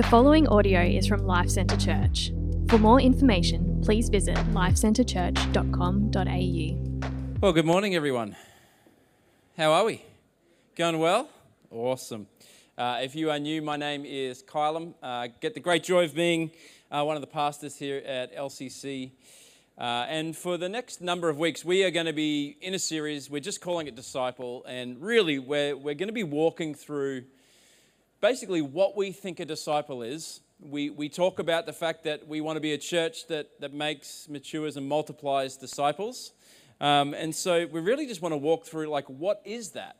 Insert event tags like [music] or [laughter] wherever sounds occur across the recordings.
The following audio is from Life Centre Church. For more information, please visit lifecentrechurch.com.au. Well, good morning, everyone. How are we? Going well? Awesome. Uh, if you are new, my name is Kylam. Uh, get the great joy of being uh, one of the pastors here at LCC. Uh, and for the next number of weeks, we are going to be in a series. We're just calling it Disciple. And really, we're, we're going to be walking through basically what we think a disciple is. We, we talk about the fact that we want to be a church that, that makes, matures, and multiplies disciples. Um, and so we really just want to walk through, like, what is that?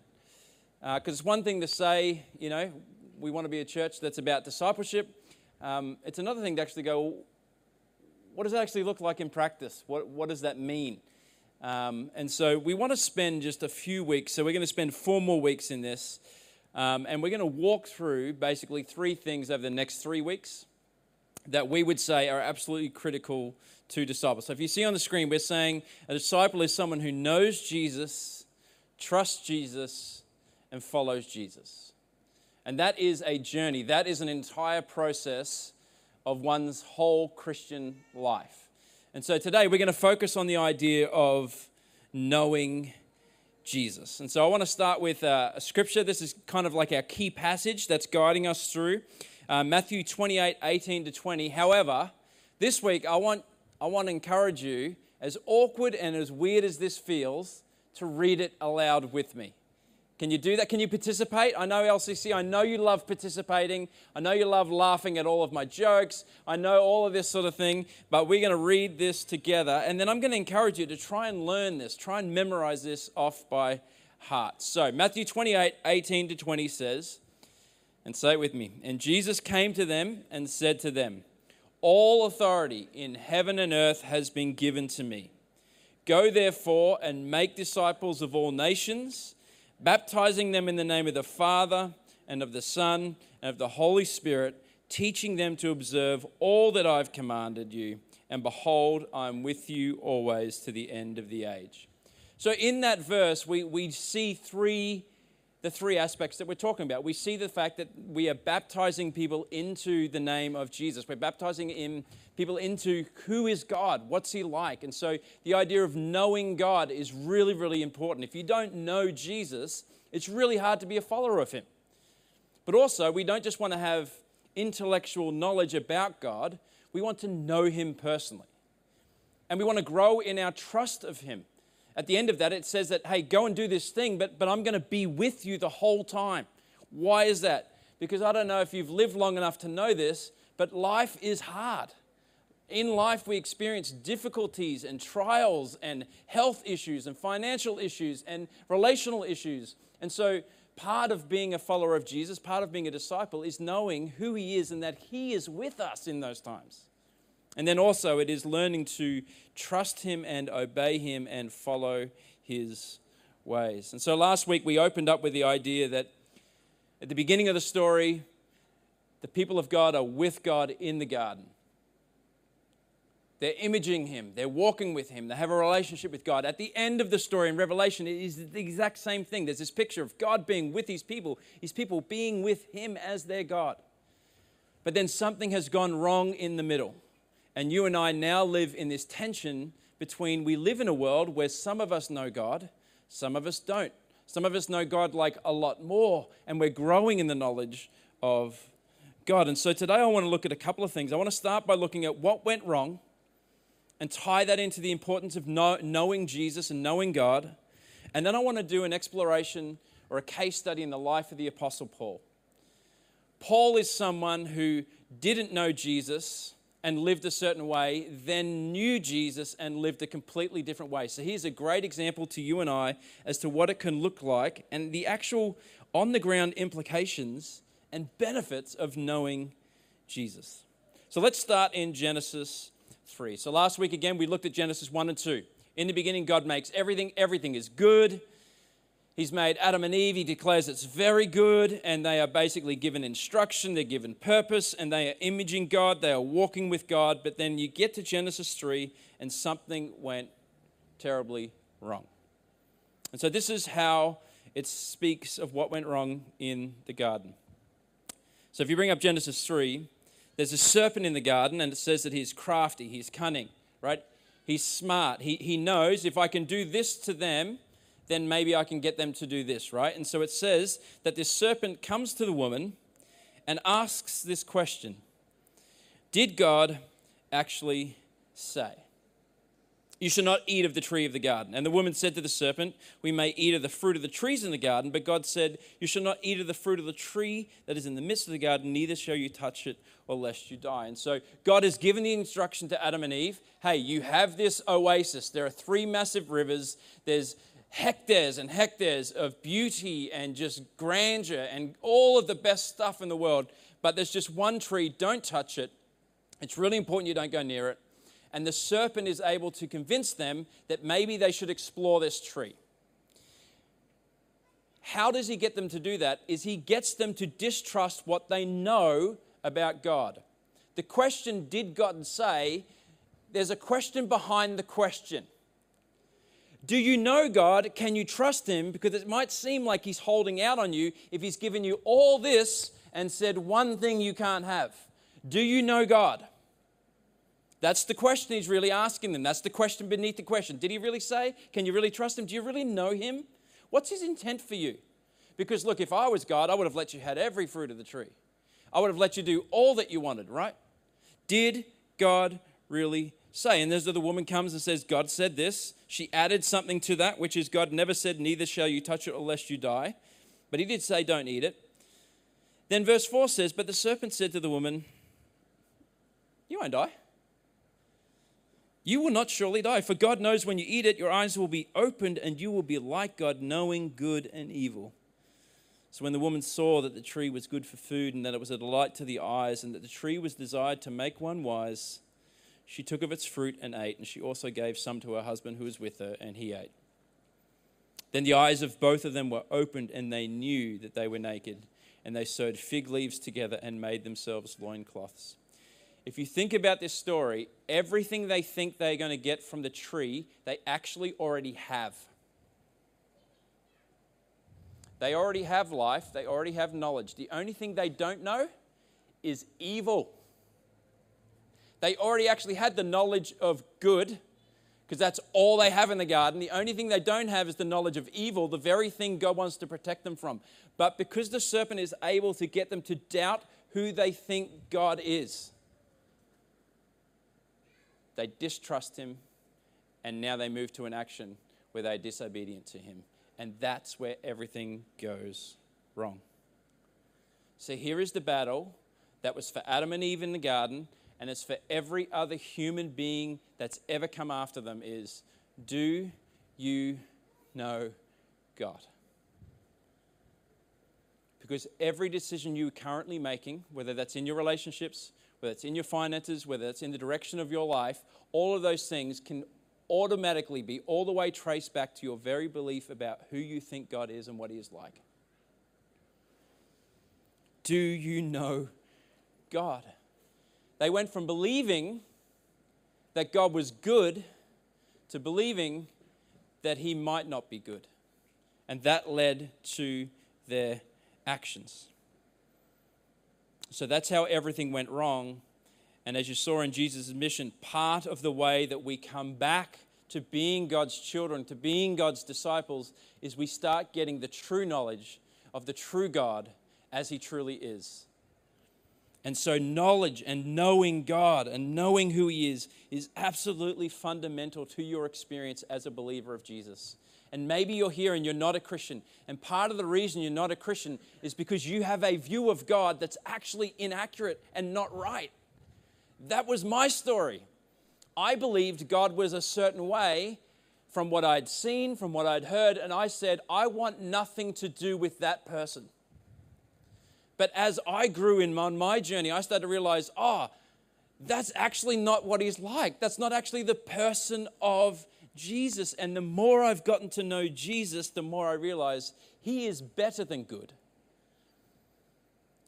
Because uh, it's one thing to say, you know, we want to be a church that's about discipleship. Um, it's another thing to actually go, what does that actually look like in practice? What, what does that mean? Um, and so we want to spend just a few weeks. So we're going to spend four more weeks in this. Um, and we're going to walk through basically three things over the next three weeks that we would say are absolutely critical to disciples. So if you see on the screen, we're saying a disciple is someone who knows Jesus, trusts Jesus, and follows Jesus. And that is a journey, that is an entire process of one's whole Christian life. And so today we're going to focus on the idea of knowing Jesus. And so I want to start with uh, a scripture. This is kind of like our key passage that's guiding us through uh, Matthew 28 18 to 20. However, this week I want, I want to encourage you, as awkward and as weird as this feels, to read it aloud with me. Can you do that? Can you participate? I know LCC, I know you love participating. I know you love laughing at all of my jokes. I know all of this sort of thing, but we're going to read this together. And then I'm going to encourage you to try and learn this, try and memorize this off by heart. So, Matthew 28 18 to 20 says, and say it with me. And Jesus came to them and said to them, All authority in heaven and earth has been given to me. Go therefore and make disciples of all nations baptizing them in the name of the Father and of the Son and of the Holy Spirit, teaching them to observe all that I've commanded you. And behold, I'm with you always to the end of the age. So, in that verse, we, we see three the three aspects that we're talking about. We see the fact that we are baptizing people into the name of Jesus. We're baptizing in people into who is God, what's He like. And so the idea of knowing God is really, really important. If you don't know Jesus, it's really hard to be a follower of Him. But also, we don't just want to have intellectual knowledge about God, we want to know Him personally. And we want to grow in our trust of Him. At the end of that, it says that, hey, go and do this thing, but, but I'm going to be with you the whole time. Why is that? Because I don't know if you've lived long enough to know this, but life is hard. In life, we experience difficulties and trials and health issues and financial issues and relational issues. And so, part of being a follower of Jesus, part of being a disciple, is knowing who He is and that He is with us in those times. And then also, it is learning to trust Him and obey Him and follow His ways. And so last week, we opened up with the idea that at the beginning of the story, the people of God are with God in the garden. They're imaging Him, they're walking with Him, they have a relationship with God. At the end of the story in Revelation, it is the exact same thing. There's this picture of God being with His people, His people being with Him as their God. But then something has gone wrong in the middle. And you and I now live in this tension between we live in a world where some of us know God, some of us don't. Some of us know God like a lot more, and we're growing in the knowledge of God. And so today I want to look at a couple of things. I want to start by looking at what went wrong and tie that into the importance of know, knowing Jesus and knowing God. And then I want to do an exploration or a case study in the life of the Apostle Paul. Paul is someone who didn't know Jesus and lived a certain way, then knew Jesus and lived a completely different way. So here's a great example to you and I as to what it can look like and the actual on the ground implications and benefits of knowing Jesus. So let's start in Genesis 3. So last week again we looked at Genesis 1 and 2. In the beginning God makes everything, everything is good. He's made Adam and Eve. He declares it's very good, and they are basically given instruction, they're given purpose, and they are imaging God, they are walking with God. But then you get to Genesis 3, and something went terribly wrong. And so this is how it speaks of what went wrong in the garden. So if you bring up Genesis 3, there's a serpent in the garden, and it says that he's crafty, he's cunning, right? He's smart. He, he knows if I can do this to them, then maybe I can get them to do this, right? And so it says that this serpent comes to the woman and asks this question Did God actually say? You shall not eat of the tree of the garden. And the woman said to the serpent, We may eat of the fruit of the trees in the garden, but God said, You shall not eat of the fruit of the tree that is in the midst of the garden, neither shall you touch it, or lest you die. And so God has given the instruction to Adam and Eve hey, you have this oasis. There are three massive rivers. There's hectares and hectares of beauty and just grandeur and all of the best stuff in the world. But there's just one tree, don't touch it. It's really important you don't go near it and the serpent is able to convince them that maybe they should explore this tree. How does he get them to do that? Is he gets them to distrust what they know about God. The question, did God say? There's a question behind the question. Do you know God? Can you trust Him? Because it might seem like He's holding out on you if He's given you all this and said one thing you can't have. Do you know God? That's the question he's really asking them. That's the question beneath the question. Did he really say? Can you really trust him? Do you really know him? What's his intent for you? Because look, if I was God, I would have let you had every fruit of the tree. I would have let you do all that you wanted, right? Did God really say? And as the woman comes and says, God said this, she added something to that, which is God never said, Neither shall you touch it, or lest you die. But he did say, Don't eat it. Then verse 4 says, But the serpent said to the woman, You won't die. You will not surely die, for God knows when you eat it, your eyes will be opened, and you will be like God, knowing good and evil. So when the woman saw that the tree was good for food, and that it was a delight to the eyes, and that the tree was desired to make one wise, she took of its fruit and ate, and she also gave some to her husband who was with her, and he ate. Then the eyes of both of them were opened, and they knew that they were naked, and they sewed fig leaves together and made themselves loincloths if you think about this story, everything they think they're going to get from the tree, they actually already have. They already have life, they already have knowledge. The only thing they don't know is evil. They already actually had the knowledge of good, because that's all they have in the garden. The only thing they don't have is the knowledge of evil, the very thing God wants to protect them from. But because the serpent is able to get them to doubt who they think God is, they distrust him, and now they move to an action where they're disobedient to him. And that's where everything goes wrong. So here is the battle that was for Adam and Eve in the garden, and it's for every other human being that's ever come after them is do you know God? Because every decision you're currently making, whether that's in your relationships, whether it's in your finances, whether it's in the direction of your life, all of those things can automatically be all the way traced back to your very belief about who you think God is and what He is like. Do you know God? They went from believing that God was good to believing that He might not be good. And that led to their actions. So that's how everything went wrong. And as you saw in Jesus' mission, part of the way that we come back to being God's children, to being God's disciples, is we start getting the true knowledge of the true God as He truly is. And so, knowledge and knowing God and knowing who He is is absolutely fundamental to your experience as a believer of Jesus. And maybe you're here and you're not a Christian. And part of the reason you're not a Christian is because you have a view of God that's actually inaccurate and not right. That was my story. I believed God was a certain way from what I'd seen, from what I'd heard, and I said, I want nothing to do with that person. But as I grew in on my journey, I started to realize, oh, that's actually not what he's like. That's not actually the person of Jesus. And the more I've gotten to know Jesus, the more I realize he is better than good.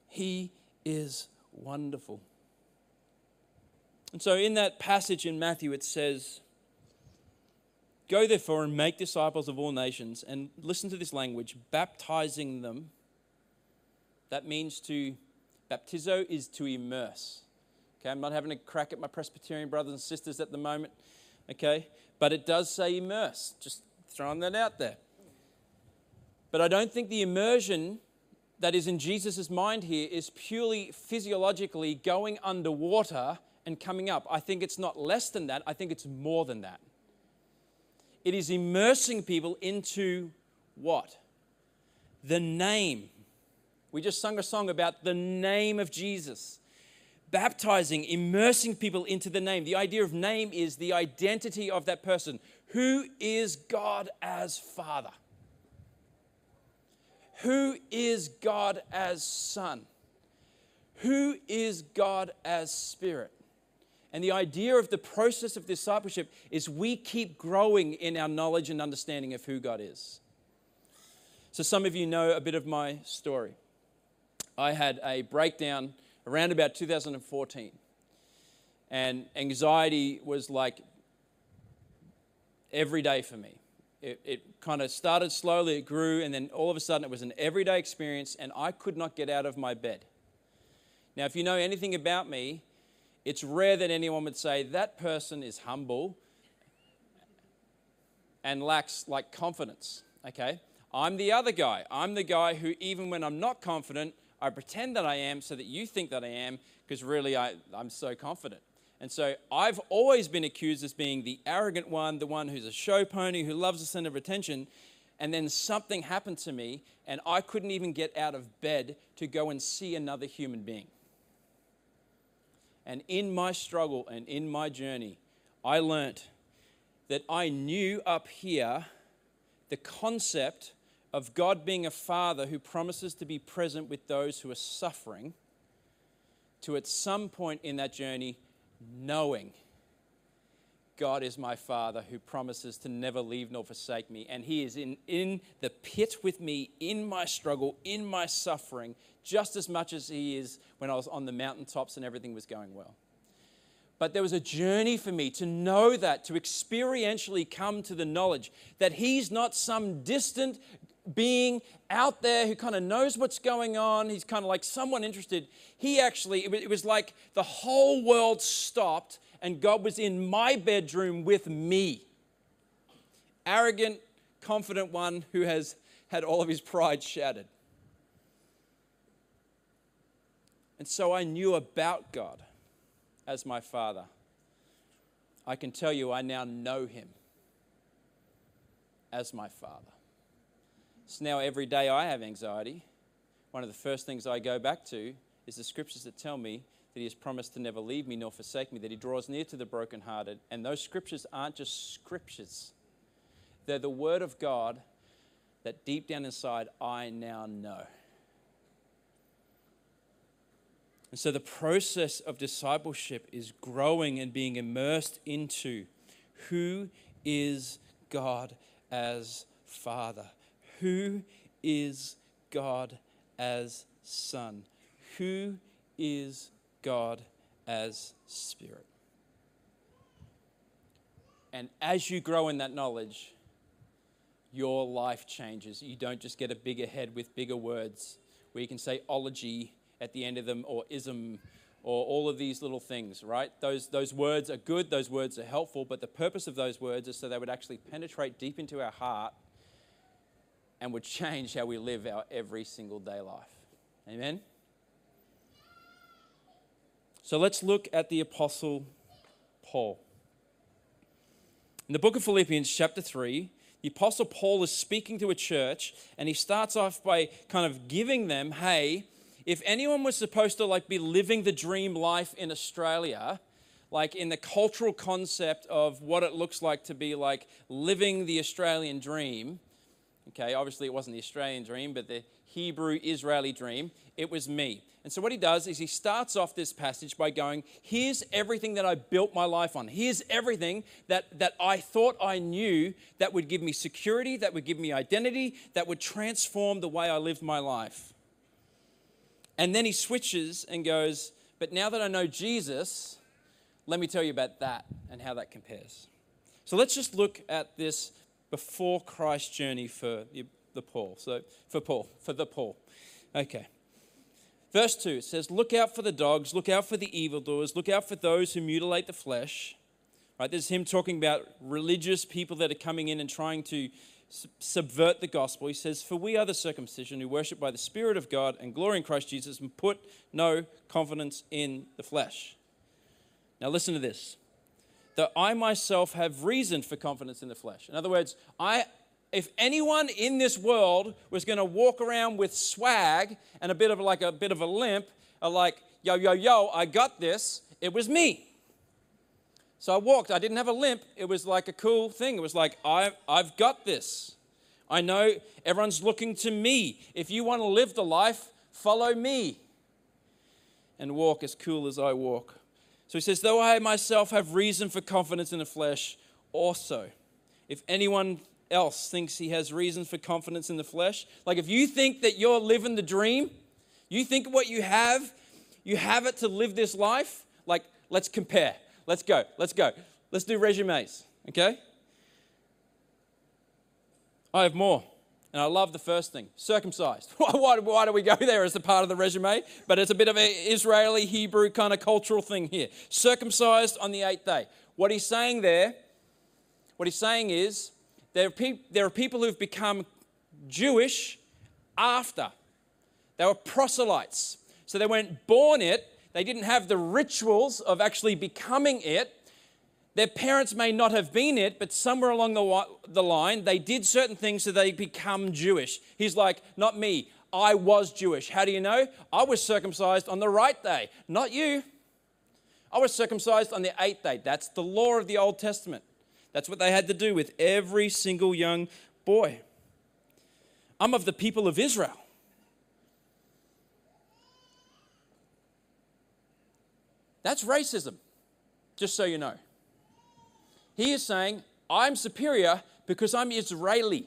He is wonderful. And so in that passage in Matthew, it says, Go therefore and make disciples of all nations. And listen to this language baptizing them. That means to Baptizo is to immerse. Okay, I'm not having a crack at my Presbyterian brothers and sisters at the moment. Okay, but it does say immerse. Just throwing that out there. But I don't think the immersion that is in Jesus' mind here is purely physiologically going underwater and coming up. I think it's not less than that, I think it's more than that. It is immersing people into what? The name. We just sung a song about the name of Jesus. Baptizing, immersing people into the name. The idea of name is the identity of that person. Who is God as Father? Who is God as Son? Who is God as Spirit? And the idea of the process of discipleship is we keep growing in our knowledge and understanding of who God is. So, some of you know a bit of my story. I had a breakdown around about 2014, and anxiety was like every day for me it, it kind of started slowly, it grew, and then all of a sudden it was an everyday experience, and I could not get out of my bed. Now, if you know anything about me, it's rare that anyone would say that person is humble and lacks like confidence. Okay? I'm the other guy. I'm the guy who, even when I'm not confident, I pretend that I am so that you think that I am because really I, I'm so confident. And so I've always been accused as being the arrogant one, the one who's a show pony, who loves the center of attention. And then something happened to me, and I couldn't even get out of bed to go and see another human being. And in my struggle and in my journey, I learnt that I knew up here the concept of God being a father who promises to be present with those who are suffering, to at some point in that journey knowing God is my Father who promises to never leave nor forsake me. And He is in, in the pit with me, in my struggle, in my suffering, just as much as He is when I was on the mountaintops and everything was going well. But there was a journey for me to know that, to experientially come to the knowledge that He's not some distant being out there who kind of knows what's going on. He's kind of like someone interested. He actually, it was like the whole world stopped and God was in my bedroom with me. Arrogant, confident one who has had all of his pride shattered. And so I knew about God as my Father. I can tell you, I now know Him as my Father. So now every day I have anxiety, one of the first things I go back to is the scriptures that tell me that He has promised to never leave me nor forsake me, that He draws near to the brokenhearted. And those scriptures aren't just scriptures, they're the Word of God that deep down inside I now know. And so the process of discipleship is growing and being immersed into who is God as Father. Who is God as Son? Who is God as Spirit? And as you grow in that knowledge, your life changes. You don't just get a bigger head with bigger words where you can say ology at the end of them or ism or all of these little things, right? Those, those words are good, those words are helpful, but the purpose of those words is so they would actually penetrate deep into our heart and would change how we live our every single day life. Amen? So let's look at the Apostle Paul. In the book of Philippians, chapter 3, the Apostle Paul is speaking to a church, and he starts off by kind of giving them, hey, if anyone was supposed to like be living the dream life in Australia, like in the cultural concept of what it looks like to be like living the Australian dream, Okay, obviously it wasn't the Australian dream, but the Hebrew Israeli dream. It was me. And so what he does is he starts off this passage by going, Here's everything that I built my life on. Here's everything that, that I thought I knew that would give me security, that would give me identity, that would transform the way I lived my life. And then he switches and goes, But now that I know Jesus, let me tell you about that and how that compares. So let's just look at this before Christ's journey for the Paul. So for Paul, for the Paul. Okay. Verse 2 it says, Look out for the dogs, look out for the evildoers, look out for those who mutilate the flesh. Right, this is him talking about religious people that are coming in and trying to subvert the gospel. He says, For we are the circumcision who worship by the Spirit of God and glory in Christ Jesus and put no confidence in the flesh. Now, listen to this. That I myself have reason for confidence in the flesh. In other words, I, if anyone in this world was going to walk around with swag and a bit of like a bit of a limp, a like, yo, yo, yo, I got this, it was me. So I walked. I didn't have a limp. It was like a cool thing. It was like, I've, I've got this. I know everyone's looking to me. If you want to live the life, follow me and walk as cool as I walk. So he says, Though I myself have reason for confidence in the flesh, also, if anyone else thinks he has reason for confidence in the flesh, like if you think that you're living the dream, you think what you have, you have it to live this life, like let's compare. Let's go. Let's go. Let's do resumes, okay? I have more. And I love the first thing circumcised. [laughs] why, why, do we go there as a part of the resume? But it's a bit of an Israeli, Hebrew kind of cultural thing here. Circumcised on the eighth day. What he's saying there, what he's saying is there are, pe- there are people who've become Jewish after. They were proselytes. So they weren't born it, they didn't have the rituals of actually becoming it. Their parents may not have been it, but somewhere along the, the line, they did certain things so they become Jewish. He's like, not me. I was Jewish. How do you know? I was circumcised on the right day, not you. I was circumcised on the eighth day. That's the law of the Old Testament. That's what they had to do with every single young boy. I'm of the people of Israel. That's racism, just so you know. He is saying, I'm superior because I'm Israeli.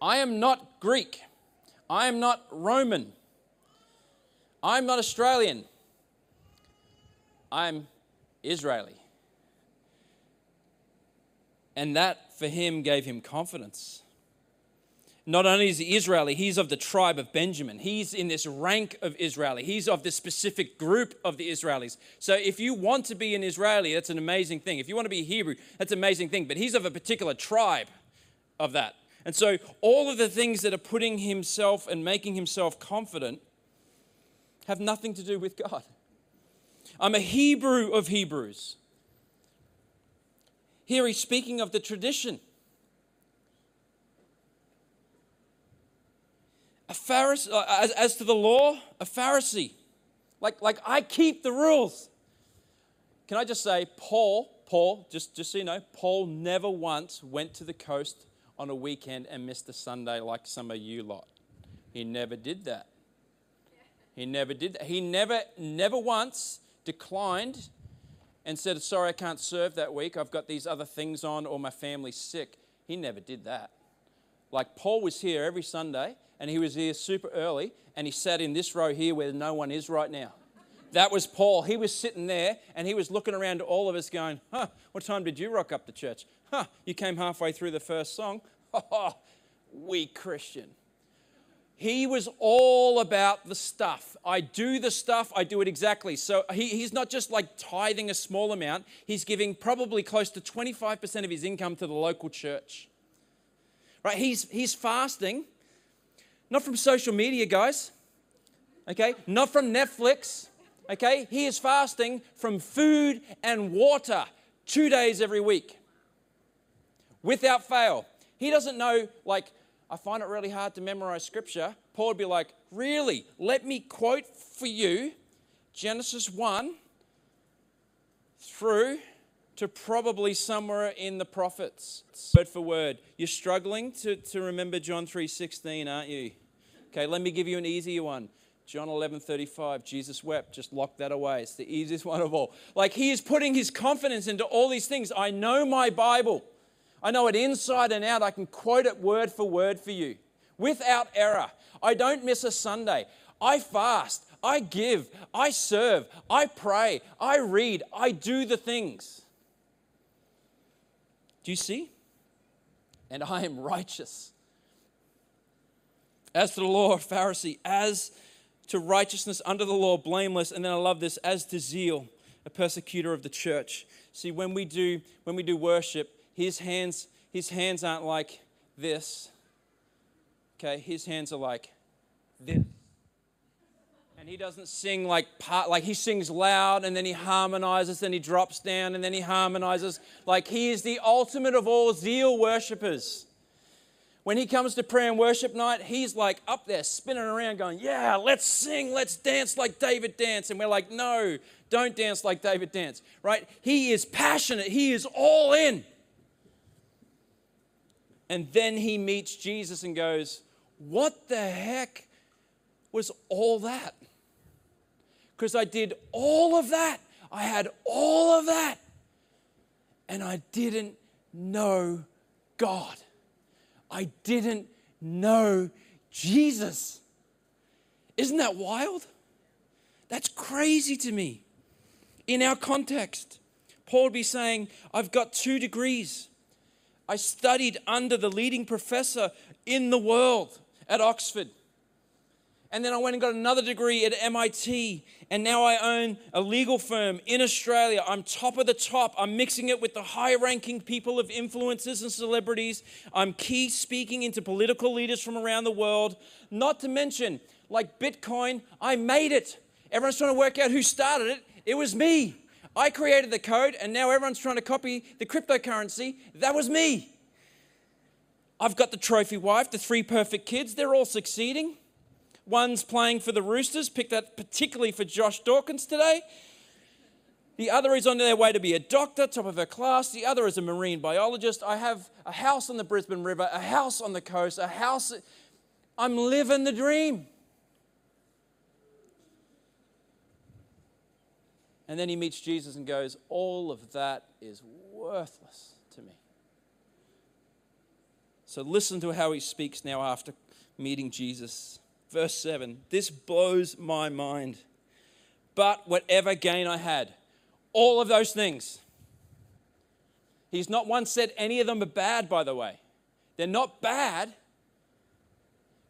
I am not Greek. I am not Roman. I'm not Australian. I'm Israeli. And that for him gave him confidence not only is he Israeli, he's of the tribe of Benjamin. He's in this rank of Israeli. He's of the specific group of the Israelis. So if you want to be an Israeli, that's an amazing thing. If you want to be a Hebrew, that's an amazing thing. But he's of a particular tribe of that. And so all of the things that are putting himself and making himself confident have nothing to do with God. I'm a Hebrew of Hebrews. Here he's speaking of the tradition. A Pharisee, uh, as, as to the law, a Pharisee. Like, like I keep the rules. Can I just say, Paul, Paul, just, just so you know, Paul never once went to the coast on a weekend and missed a Sunday like some of you lot. He never did that. He never did that. He never, never once declined and said, Sorry, I can't serve that week. I've got these other things on or my family's sick. He never did that. Like Paul was here every Sunday and he was here super early and he sat in this row here where no one is right now. That was Paul. He was sitting there and he was looking around to all of us going, Huh, what time did you rock up to church? Huh, you came halfway through the first song? Oh, weak Christian. He was all about the stuff. I do the stuff, I do it exactly. So he, he's not just like tithing a small amount, he's giving probably close to 25% of his income to the local church. Right? He's, he's fasting not from social media, guys. Okay? Not from Netflix. Okay? He is fasting from food and water two days every week without fail. He doesn't know, like, I find it really hard to memorize scripture. Paul would be like, Really? Let me quote for you Genesis 1 through to probably somewhere in the prophets. Word for word. You're struggling to, to remember John 3.16, aren't you? Okay, let me give you an easier one. John 11, 35, Jesus wept. Just lock that away. It's the easiest one of all. Like he is putting his confidence into all these things. I know my Bible. I know it inside and out. I can quote it word for word for you without error. I don't miss a Sunday. I fast. I give. I serve. I pray. I read. I do the things. Do you see? And I am righteous. As to the law, a Pharisee. As to righteousness under the law, blameless. And then I love this, as to zeal, a persecutor of the church. See, when we do, when we do worship, his hands, his hands aren't like this. Okay, his hands are like this. And he doesn't sing like part, like he sings loud and then he harmonizes, then he drops down and then he harmonizes. Like he is the ultimate of all zeal worshippers. When he comes to prayer and worship night, he's like up there spinning around going, Yeah, let's sing, let's dance like David danced. And we're like, No, don't dance like David danced, right? He is passionate, he is all in. And then he meets Jesus and goes, What the heck was all that? Because I did all of that. I had all of that. And I didn't know God. I didn't know Jesus. Isn't that wild? That's crazy to me. In our context, Paul would be saying, I've got two degrees. I studied under the leading professor in the world at Oxford. And then I went and got another degree at MIT. And now I own a legal firm in Australia. I'm top of the top. I'm mixing it with the high ranking people of influencers and celebrities. I'm key speaking into political leaders from around the world. Not to mention, like Bitcoin, I made it. Everyone's trying to work out who started it. It was me. I created the code, and now everyone's trying to copy the cryptocurrency. That was me. I've got the trophy wife, the three perfect kids. They're all succeeding. One's playing for the Roosters, picked that particularly for Josh Dawkins today. The other is on their way to be a doctor, top of her class. The other is a marine biologist. I have a house on the Brisbane River, a house on the coast, a house. I'm living the dream. And then he meets Jesus and goes, All of that is worthless to me. So listen to how he speaks now after meeting Jesus. Verse 7 This blows my mind. But whatever gain I had, all of those things. He's not once said any of them are bad, by the way. They're not bad.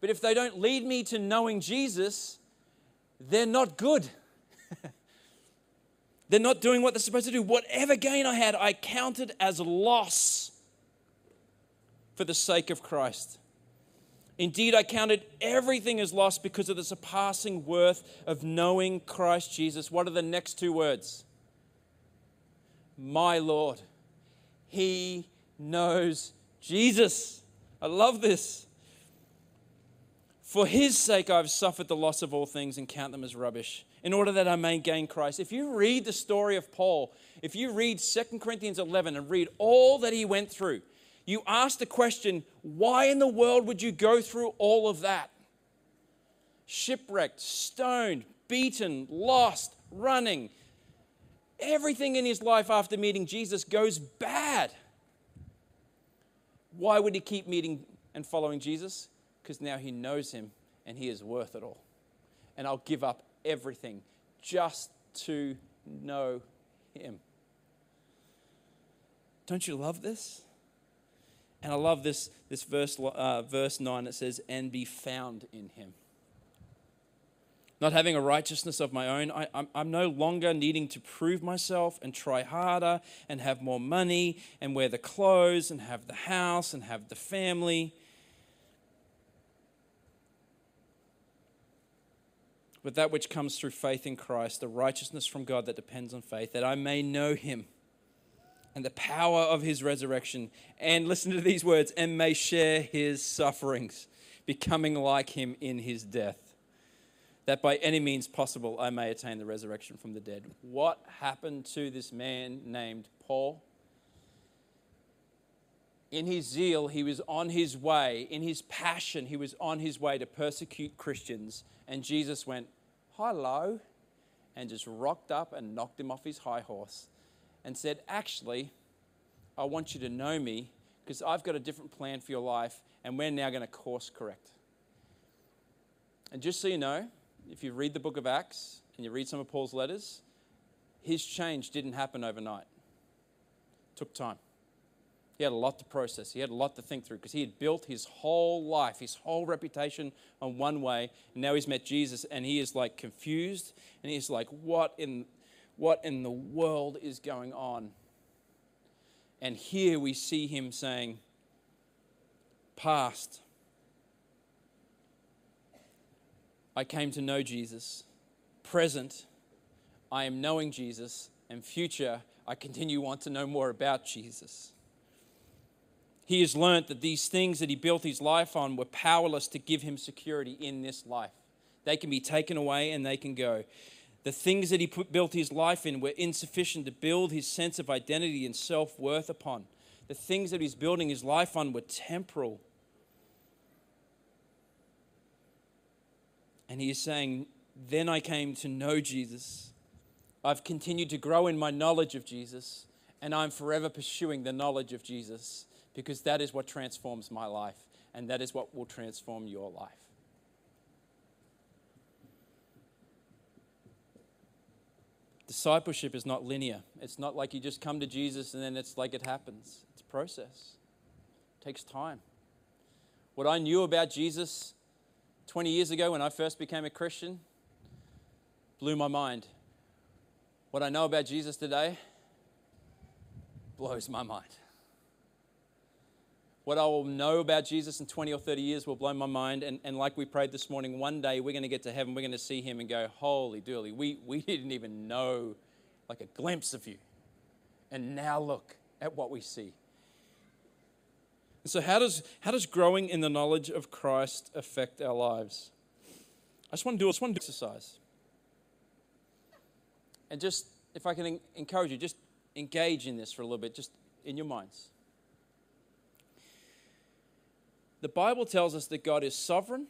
But if they don't lead me to knowing Jesus, they're not good. [laughs] They're not doing what they're supposed to do. Whatever gain I had, I counted as loss for the sake of Christ. Indeed, I counted everything as lost because of the surpassing worth of knowing Christ Jesus. What are the next two words? My Lord. He knows Jesus. I love this. For his sake, I've suffered the loss of all things and count them as rubbish in order that I may gain Christ. If you read the story of Paul, if you read 2 Corinthians 11 and read all that he went through, you ask the question, why in the world would you go through all of that? Shipwrecked, stoned, beaten, lost, running. Everything in his life after meeting Jesus goes bad. Why would he keep meeting and following Jesus? Because now he knows him and he is worth it all. And I'll give up everything just to know Him. Don't you love this? And I love this, this verse, uh, verse 9 that says, and be found in Him. Not having a righteousness of my own, I, I'm, I'm no longer needing to prove myself and try harder and have more money and wear the clothes and have the house and have the family. but that which comes through faith in Christ, the righteousness from God that depends on faith, that I may know him and the power of his resurrection, and listen to these words, and may share his sufferings, becoming like him in his death, that by any means possible I may attain the resurrection from the dead. What happened to this man named Paul? in his zeal, he was on his way, in his passion, he was on his way to persecute Christians. And Jesus went, hello, and just rocked up and knocked him off his high horse and said, Actually, I want you to know me because I've got a different plan for your life, and we're now going to course correct. And just so you know, if you read the book of Acts and you read some of Paul's letters, his change didn't happen overnight. It took time. He had a lot to process. He had a lot to think through because he had built his whole life, his whole reputation on one way. And now he's met Jesus and he is like confused and he's like, what in, what in the world is going on? And here we see him saying, Past, I came to know Jesus. Present, I am knowing Jesus. And future, I continue want to know more about Jesus. He has learnt that these things that he built his life on were powerless to give him security in this life. They can be taken away and they can go. The things that he put, built his life in were insufficient to build his sense of identity and self worth upon. The things that he's building his life on were temporal. And he is saying, Then I came to know Jesus. I've continued to grow in my knowledge of Jesus, and I'm forever pursuing the knowledge of Jesus because that is what transforms my life, and that is what will transform your life. Discipleship is not linear. It's not like you just come to Jesus and then it's like it happens. It's a process. It takes time. What I knew about Jesus 20 years ago when I first became a Christian blew my mind. What I know about Jesus today blows my mind. What I will know about Jesus in 20 or 30 years will blow my mind. And, and like we prayed this morning, one day we're going to get to heaven, we're going to see him and go, Holy dooly, we, we didn't even know like a glimpse of you. And now look at what we see. so, how does, how does growing in the knowledge of Christ affect our lives? I just want to do, I just want to do exercise. And just, if I can encourage you, just engage in this for a little bit, just in your minds. The Bible tells us that God is sovereign,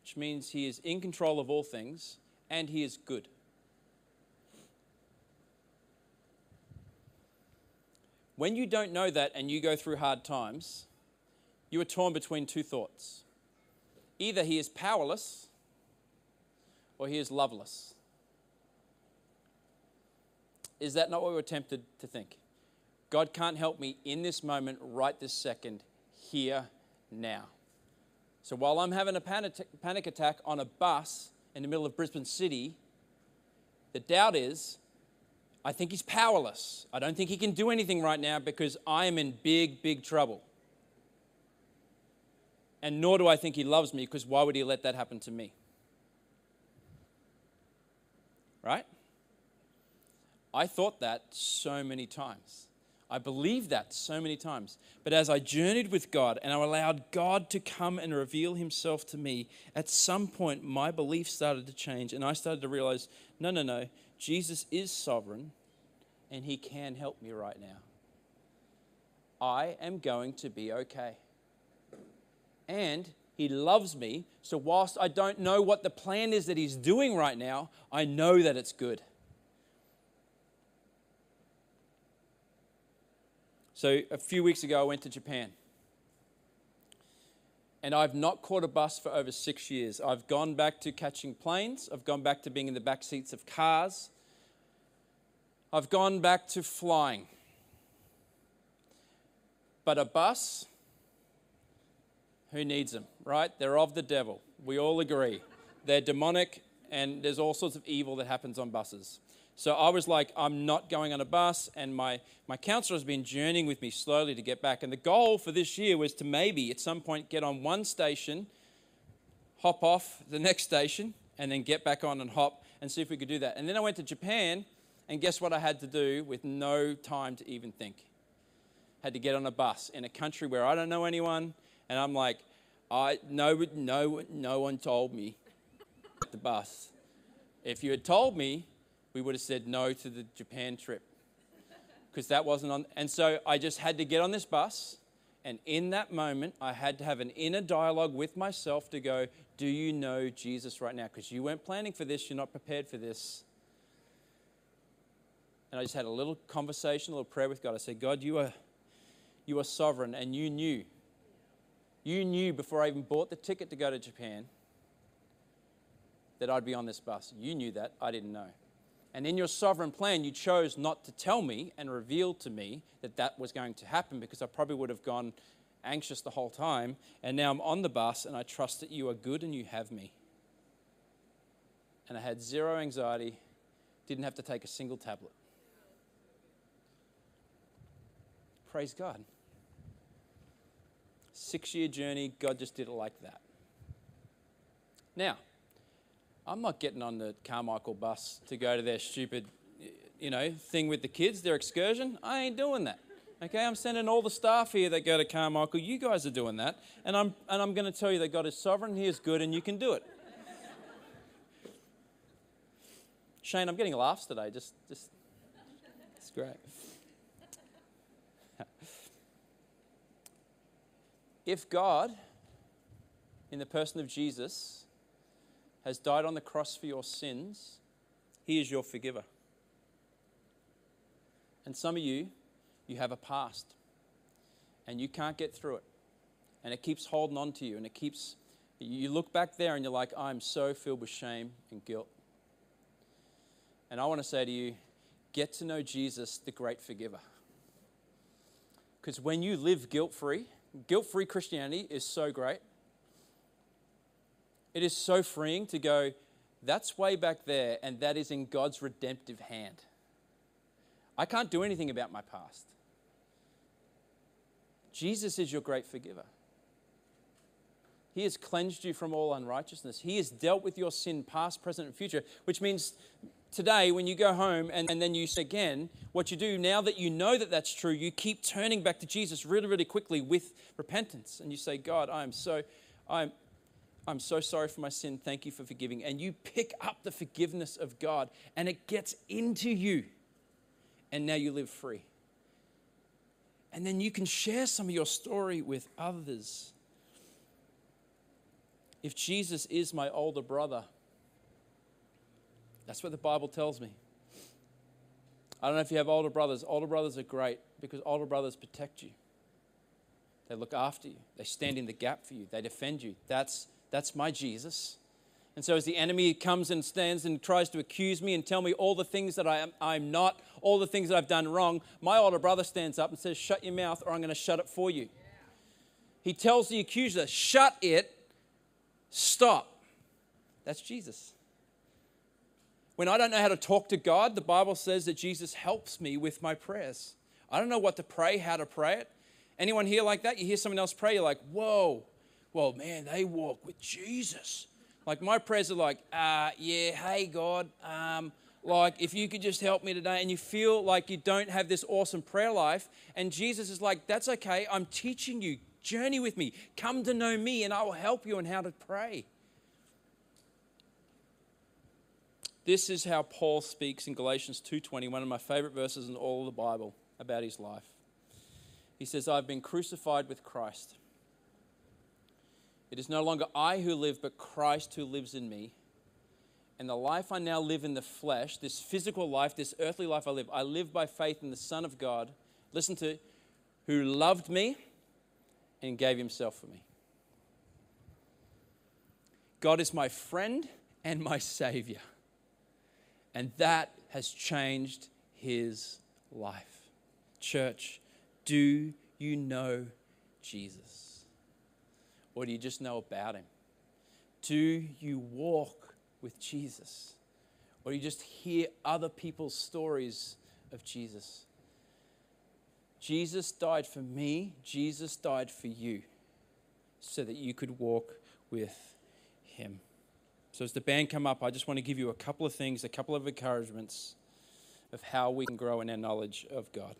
which means he is in control of all things, and he is good. When you don't know that and you go through hard times, you are torn between two thoughts. Either he is powerless or he is loveless. Is that not what we're tempted to think? God can't help me in this moment, right this second here now. So while I'm having a panic attack on a bus in the middle of Brisbane City, the doubt is I think he's powerless. I don't think he can do anything right now because I am in big, big trouble. And nor do I think he loves me because why would he let that happen to me? Right? I thought that so many times. I believed that so many times. But as I journeyed with God and I allowed God to come and reveal himself to me, at some point my belief started to change and I started to realize no, no, no, Jesus is sovereign and he can help me right now. I am going to be okay. And he loves me, so whilst I don't know what the plan is that he's doing right now, I know that it's good. So a few weeks ago, I went to Japan. And I've not caught a bus for over six years. I've gone back to catching planes. I've gone back to being in the back seats of cars. I've gone back to flying. But a bus, who needs them, right? They're of the devil. We all agree. They're demonic, and there's all sorts of evil that happens on buses. So I was like, I'm not going on a bus. And my, my counselor has been journeying with me slowly to get back. And the goal for this year was to maybe at some point get on one station, hop off the next station, and then get back on and hop and see if we could do that. And then I went to Japan, and guess what I had to do with no time to even think? Had to get on a bus in a country where I don't know anyone. And I'm like, I, no, no, no one told me the bus. If you had told me, we would have said no to the Japan trip because that wasn't on. And so I just had to get on this bus. And in that moment, I had to have an inner dialogue with myself to go, Do you know Jesus right now? Because you weren't planning for this, you're not prepared for this. And I just had a little conversation, a little prayer with God. I said, God, you are, you are sovereign, and you knew. You knew before I even bought the ticket to go to Japan that I'd be on this bus. You knew that. I didn't know. And in your sovereign plan, you chose not to tell me and reveal to me that that was going to happen because I probably would have gone anxious the whole time. And now I'm on the bus and I trust that you are good and you have me. And I had zero anxiety, didn't have to take a single tablet. Praise God. Six year journey, God just did it like that. Now, I'm not getting on the Carmichael bus to go to their stupid, you know, thing with the kids, their excursion. I ain't doing that. Okay, I'm sending all the staff here that go to Carmichael. You guys are doing that. And I'm, and I'm going to tell you that God is sovereign, He is good, and you can do it. Shane, I'm getting laughs today. Just, just, it's great. [laughs] if God, in the person of Jesus, has died on the cross for your sins, He is your forgiver. And some of you, you have a past and you can't get through it. And it keeps holding on to you and it keeps, you look back there and you're like, I'm so filled with shame and guilt. And I want to say to you, get to know Jesus, the great forgiver. Because when you live guilt free, guilt free Christianity is so great. It is so freeing to go, that's way back there, and that is in God's redemptive hand. I can't do anything about my past. Jesus is your great forgiver. He has cleansed you from all unrighteousness. He has dealt with your sin, past, present, and future, which means today, when you go home and, and then you say again, what you do now that you know that that's true, you keep turning back to Jesus really, really quickly with repentance. And you say, God, I am so, I'm, I'm so sorry for my sin. Thank you for forgiving. And you pick up the forgiveness of God and it gets into you. And now you live free. And then you can share some of your story with others. If Jesus is my older brother, that's what the Bible tells me. I don't know if you have older brothers. Older brothers are great because older brothers protect you. They look after you. They stand in the gap for you. They defend you. That's, that's my Jesus. And so, as the enemy comes and stands and tries to accuse me and tell me all the things that I am, I'm not, all the things that I've done wrong, my older brother stands up and says, Shut your mouth, or I'm going to shut it for you. He tells the accuser, Shut it, stop. That's Jesus. When I don't know how to talk to God, the Bible says that Jesus helps me with my prayers. I don't know what to pray, how to pray it. Anyone here like that? You hear someone else pray, you're like, Whoa, well, man, they walk with Jesus. Like my prayers are like, uh, yeah, hey God, um, like if you could just help me today, and you feel like you don't have this awesome prayer life, and Jesus is like, that's okay, I'm teaching you, journey with me, come to know me, and I will help you on how to pray. This is how Paul speaks in Galatians 2:20, one of my favorite verses in all of the Bible about his life. He says, I've been crucified with Christ. It is no longer I who live, but Christ who lives in me. And the life I now live in the flesh, this physical life, this earthly life I live, I live by faith in the Son of God. Listen to, who loved me and gave himself for me. God is my friend and my Savior. And that has changed his life. Church, do you know Jesus? Or do you just know about him? Do you walk with Jesus? Or do you just hear other people's stories of Jesus? Jesus died for me, Jesus died for you, so that you could walk with him. So, as the band come up, I just want to give you a couple of things, a couple of encouragements of how we can grow in our knowledge of God.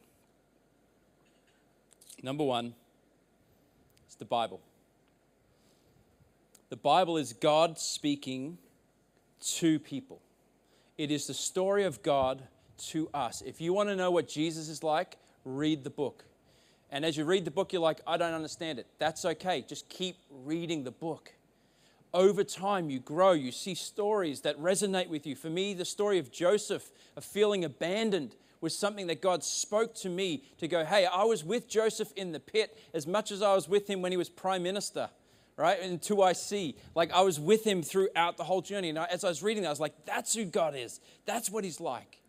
Number one, it's the Bible. The Bible is God speaking to people. It is the story of God to us. If you want to know what Jesus is like, read the book. And as you read the book, you're like, I don't understand it. That's okay. Just keep reading the book. Over time, you grow. You see stories that resonate with you. For me, the story of Joseph, of feeling abandoned, was something that God spoke to me to go, hey, I was with Joseph in the pit as much as I was with him when he was prime minister right? And two I see. Like I was with him throughout the whole journey. And as I was reading that, I was like, that's who God is. That's what he's like.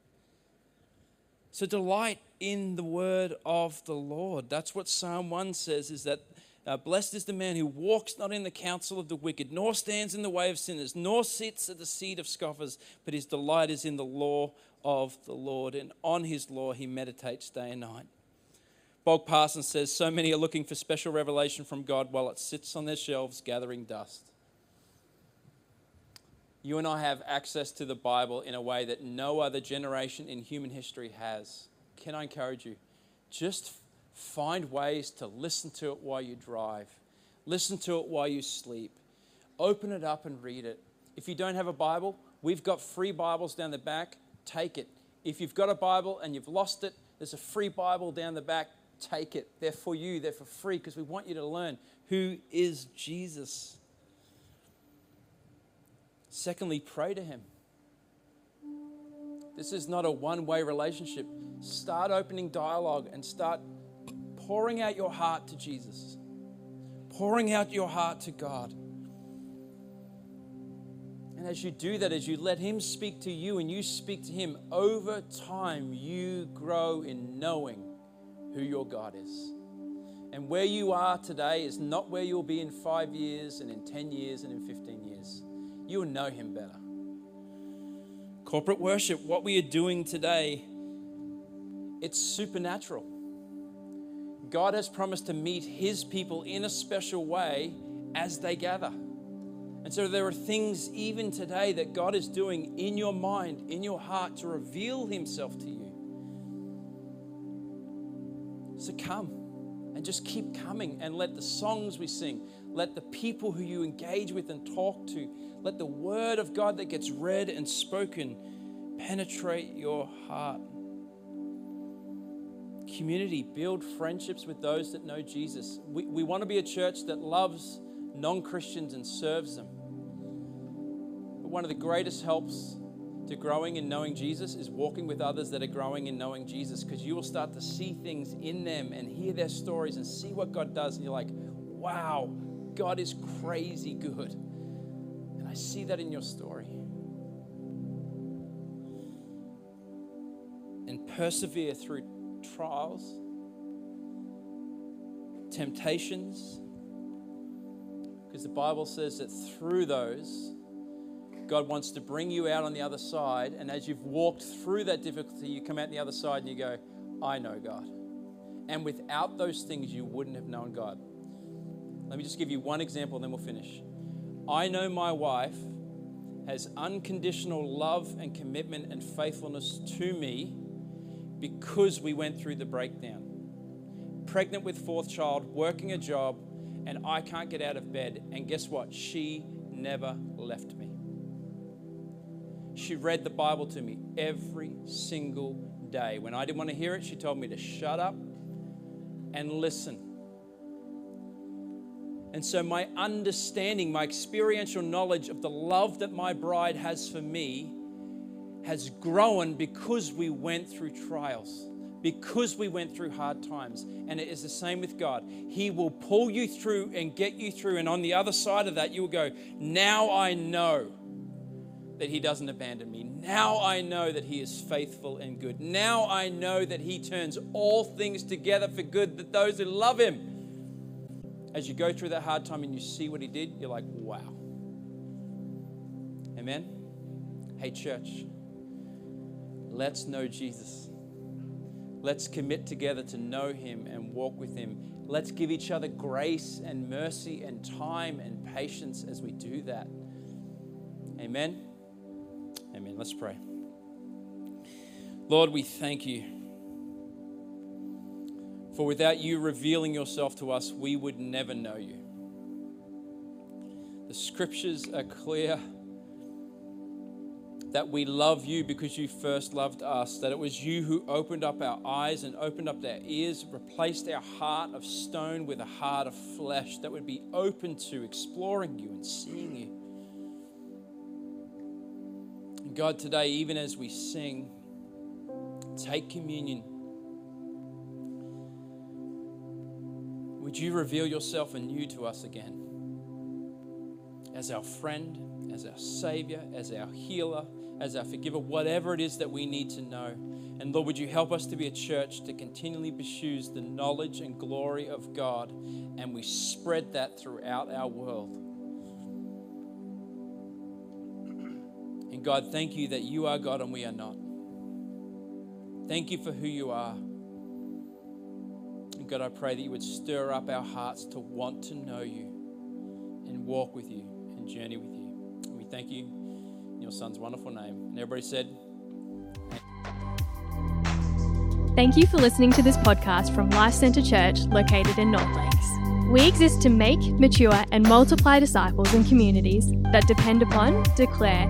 So delight in the word of the Lord. That's what Psalm 1 says is that uh, blessed is the man who walks not in the counsel of the wicked, nor stands in the way of sinners, nor sits at the seat of scoffers, but his delight is in the law of the Lord, and on his law he meditates day and night. Bob Parsons says so many are looking for special revelation from God while it sits on their shelves gathering dust. You and I have access to the Bible in a way that no other generation in human history has. Can I encourage you? Just find ways to listen to it while you drive, listen to it while you sleep. Open it up and read it. If you don't have a Bible, we've got free Bibles down the back. Take it. If you've got a Bible and you've lost it, there's a free Bible down the back. Take it. They're for you, they're for free because we want you to learn who is Jesus. Secondly, pray to Him. This is not a one way relationship. Start opening dialogue and start pouring out your heart to Jesus, pouring out your heart to God. And as you do that, as you let Him speak to you and you speak to Him, over time you grow in knowing who your God is. And where you are today is not where you'll be in five years and in 10 years and in 15 years you will know Him better. Corporate worship, what we are doing today, it's supernatural. God has promised to meet His people in a special way as they gather. And so there are things even today that God is doing in your mind, in your heart, to reveal Himself to you. So come and just keep coming and let the songs we sing, let the people who you engage with and talk to, let the word of God that gets read and spoken penetrate your heart. Community, build friendships with those that know Jesus. We, we want to be a church that loves non Christians and serves them. But one of the greatest helps to growing and knowing Jesus is walking with others that are growing and knowing Jesus because you will start to see things in them and hear their stories and see what God does. And you're like, wow, God is crazy good. And I see that in your story. And persevere through trials, temptations, because the Bible says that through those, God wants to bring you out on the other side. And as you've walked through that difficulty, you come out the other side and you go, I know God. And without those things, you wouldn't have known God. Let me just give you one example, and then we'll finish. I know my wife has unconditional love and commitment and faithfulness to me because we went through the breakdown. Pregnant with fourth child, working a job, and I can't get out of bed. And guess what? She never left me. She read the Bible to me every single day. When I didn't want to hear it, she told me to shut up and listen. And so, my understanding, my experiential knowledge of the love that my bride has for me has grown because we went through trials, because we went through hard times. And it is the same with God. He will pull you through and get you through. And on the other side of that, you will go, Now I know that He doesn't abandon me. Now I know that He is faithful and good. Now I know that He turns all things together for good, that those who love Him as you go through that hard time and you see what he did, you're like, wow. Amen? Hey, church, let's know Jesus. Let's commit together to know him and walk with him. Let's give each other grace and mercy and time and patience as we do that. Amen? Amen. Let's pray. Lord, we thank you. For without you revealing yourself to us, we would never know you. The scriptures are clear that we love you because you first loved us, that it was you who opened up our eyes and opened up our ears, replaced our heart of stone with a heart of flesh that would be open to exploring you and seeing you. God, today, even as we sing, take communion Would you reveal yourself anew to us again? as our friend, as our Savior, as our healer, as our forgiver, whatever it is that we need to know. And Lord, would you help us to be a church that continually pursues the knowledge and glory of God and we spread that throughout our world? And God, thank you that you are God and we are not. Thank you for who you are. And God, I pray that you would stir up our hearts to want to know you and walk with you and journey with you. And we thank you in your son's wonderful name. And everybody said, Thank you for listening to this podcast from Life Centre Church located in North Lakes. We exist to make, mature, and multiply disciples and communities that depend upon, declare,